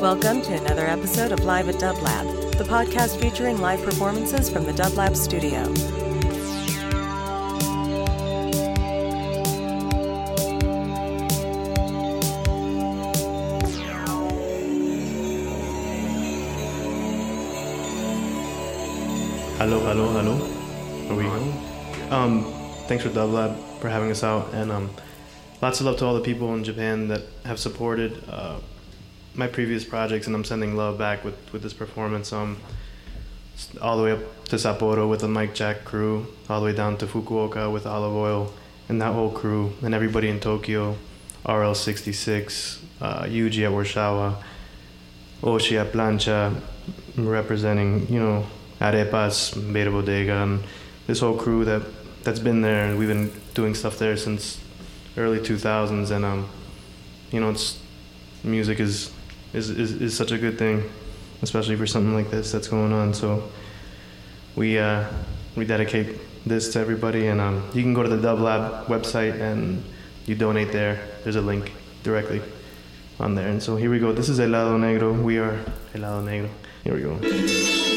Welcome to another episode of Live at Dub Lab, the podcast featuring live performances from the Dub Lab studio. Hello, hello, hello. Here we go. Um, thanks for Dub Lab for having us out, and um, lots of love to all the people in Japan that have supported uh, my previous projects, and I'm sending love back with, with this performance. Um, all the way up to Sapporo with the Mike Jack crew, all the way down to Fukuoka with Olive Oil, and that whole crew, and everybody in Tokyo, RL66, uh, Yuji at Warszawa, Oshi at Plancha, representing, you know, Arepas, Beta Bodega, and this whole crew that that's been there, we've been doing stuff there since early 2000s, and um, you know, it's music is is, is is such a good thing, especially for something like this that's going on. So we uh, we dedicate this to everybody, and um, you can go to the Dub Lab website and you donate there. There's a link directly on there, and so here we go. This is Helado Negro. We are Helado Negro. Here we go.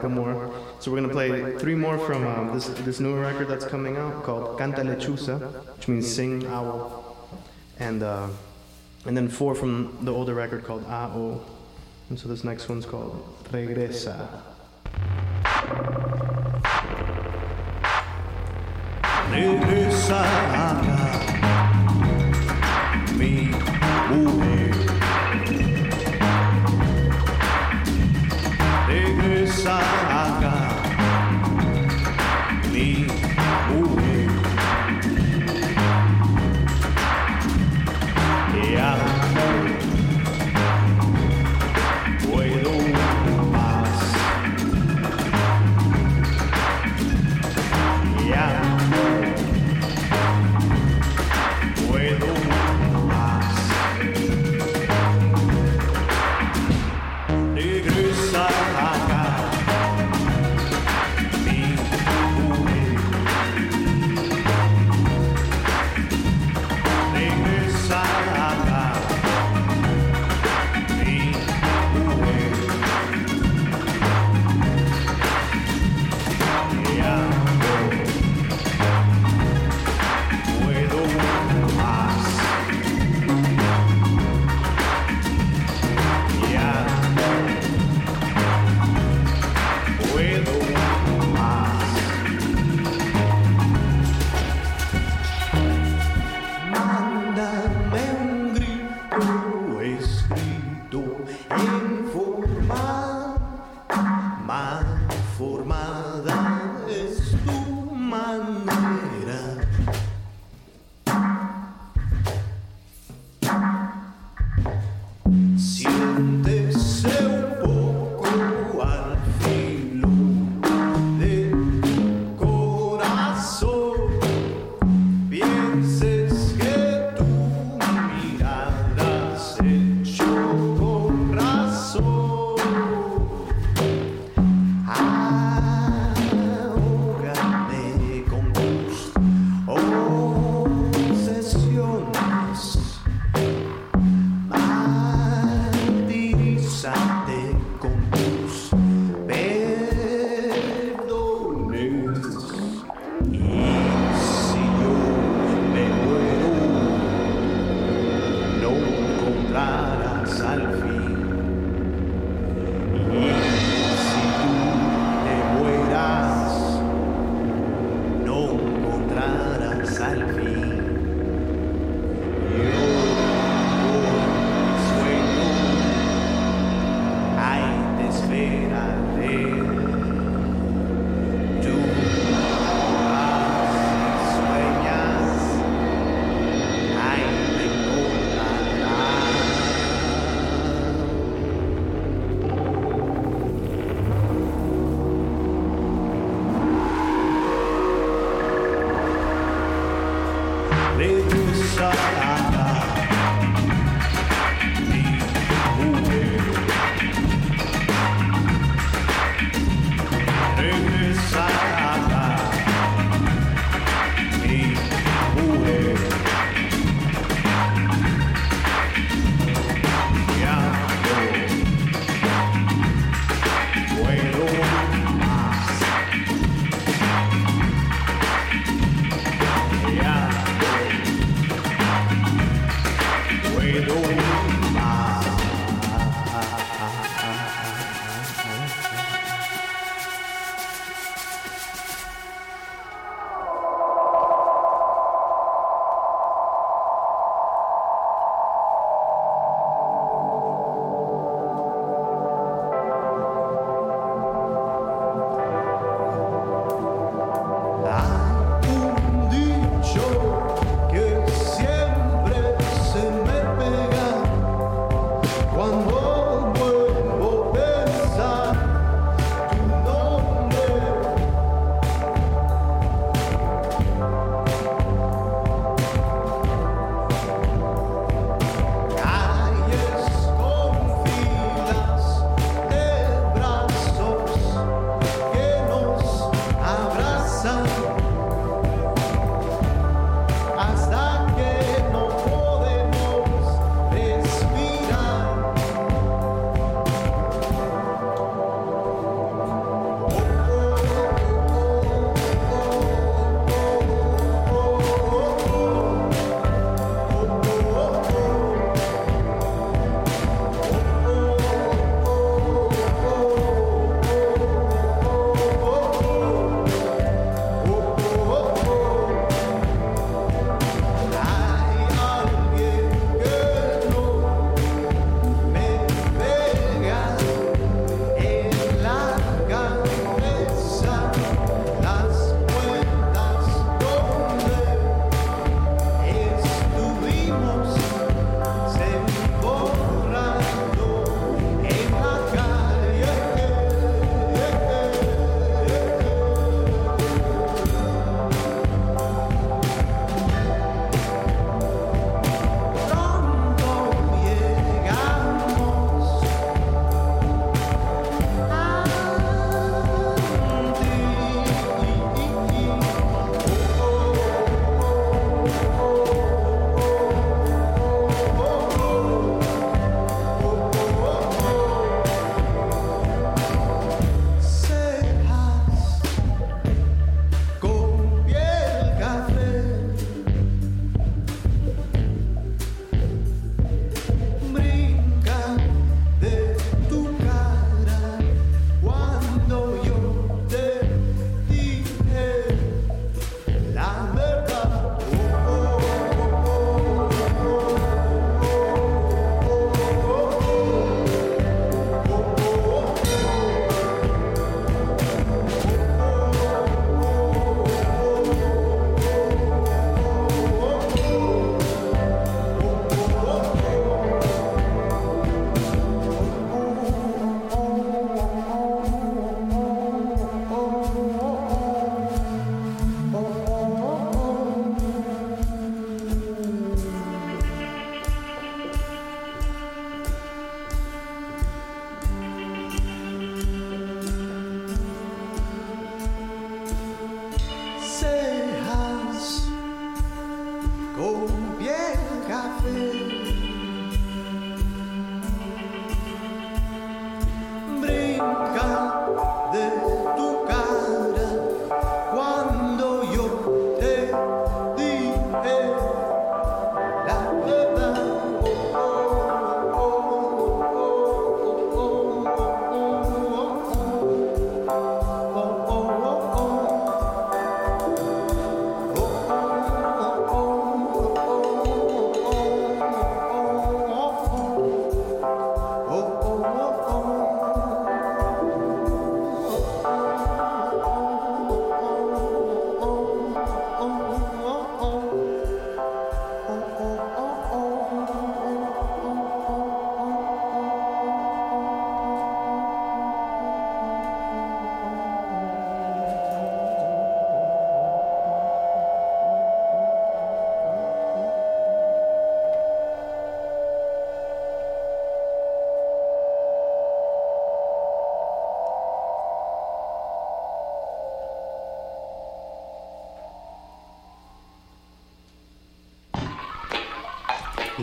Couple more. So we're gonna play three more from um, this this new record that's coming out called Canta Lechuza, which means sing owl, and uh, and then four from the older record called Awe Owe. And so this next one's called Regresa. Regresa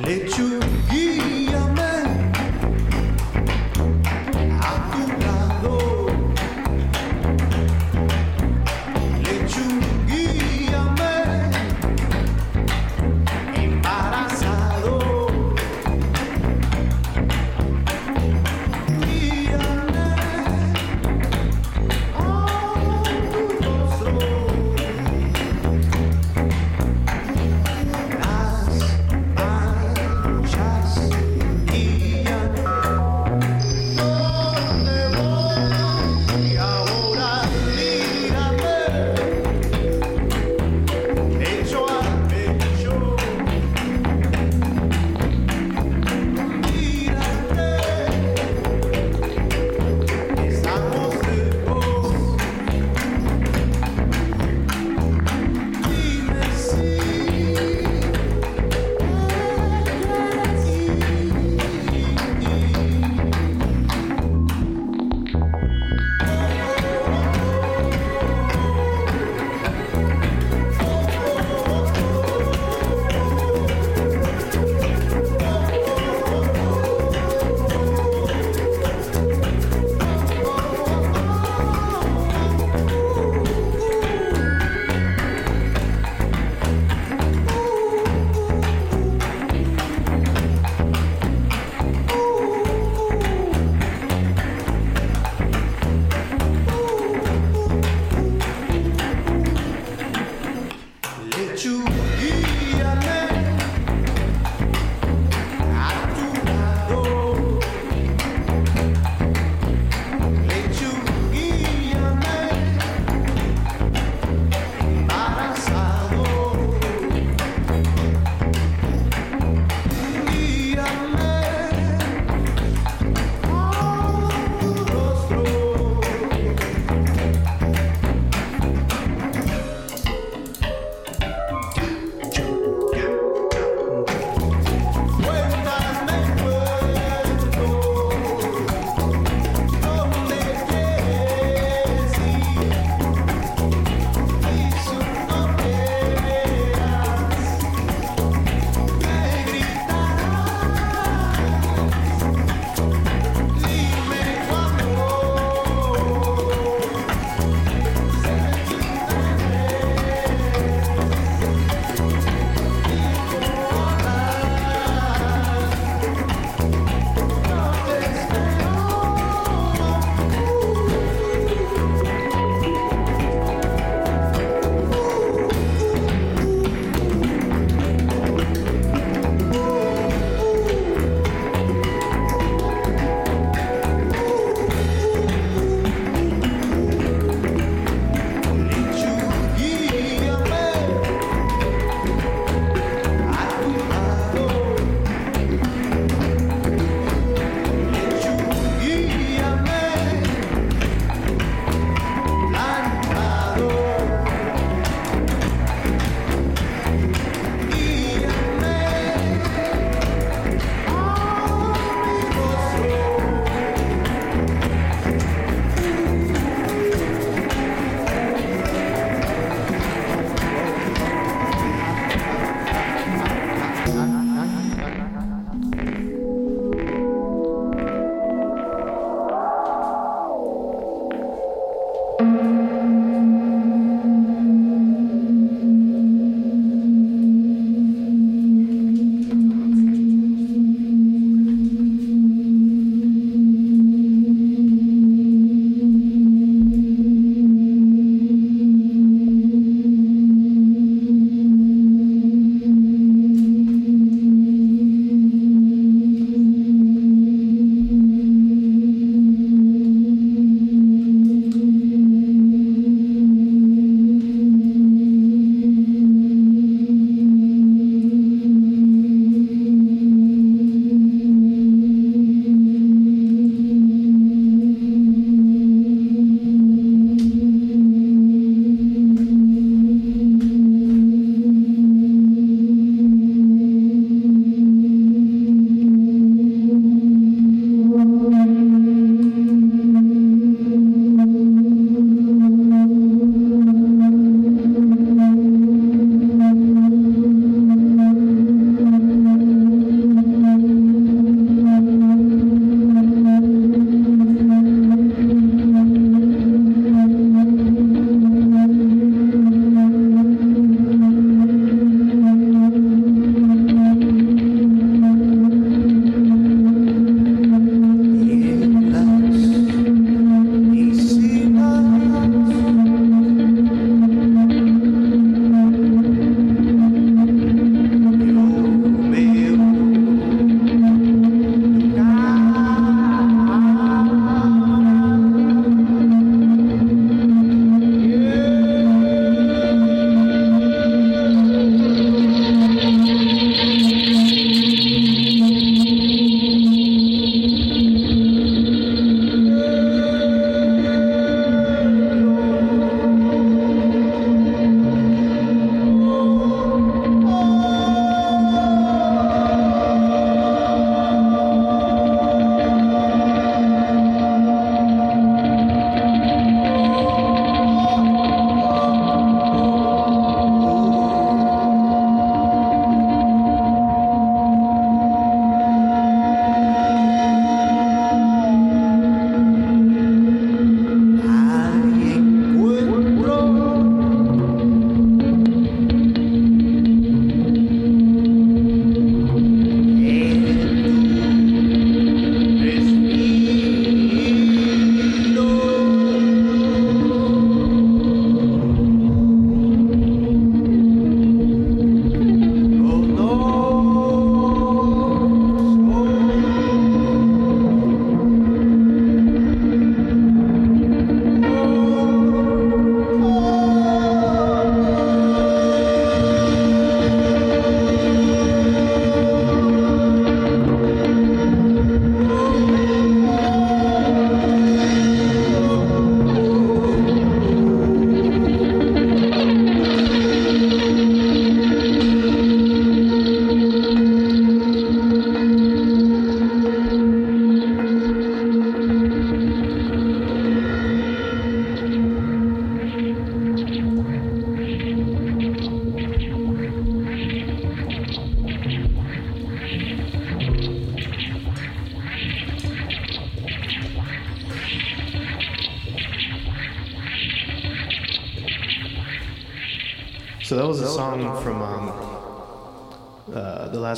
Lechuguíame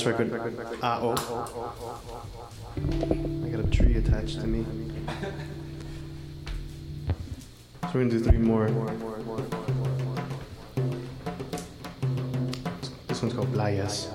uh, the last record, Ah Oh. I got a tree attached to me. So we're gonna do three more. This one's called Playas.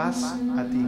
Paz a ti.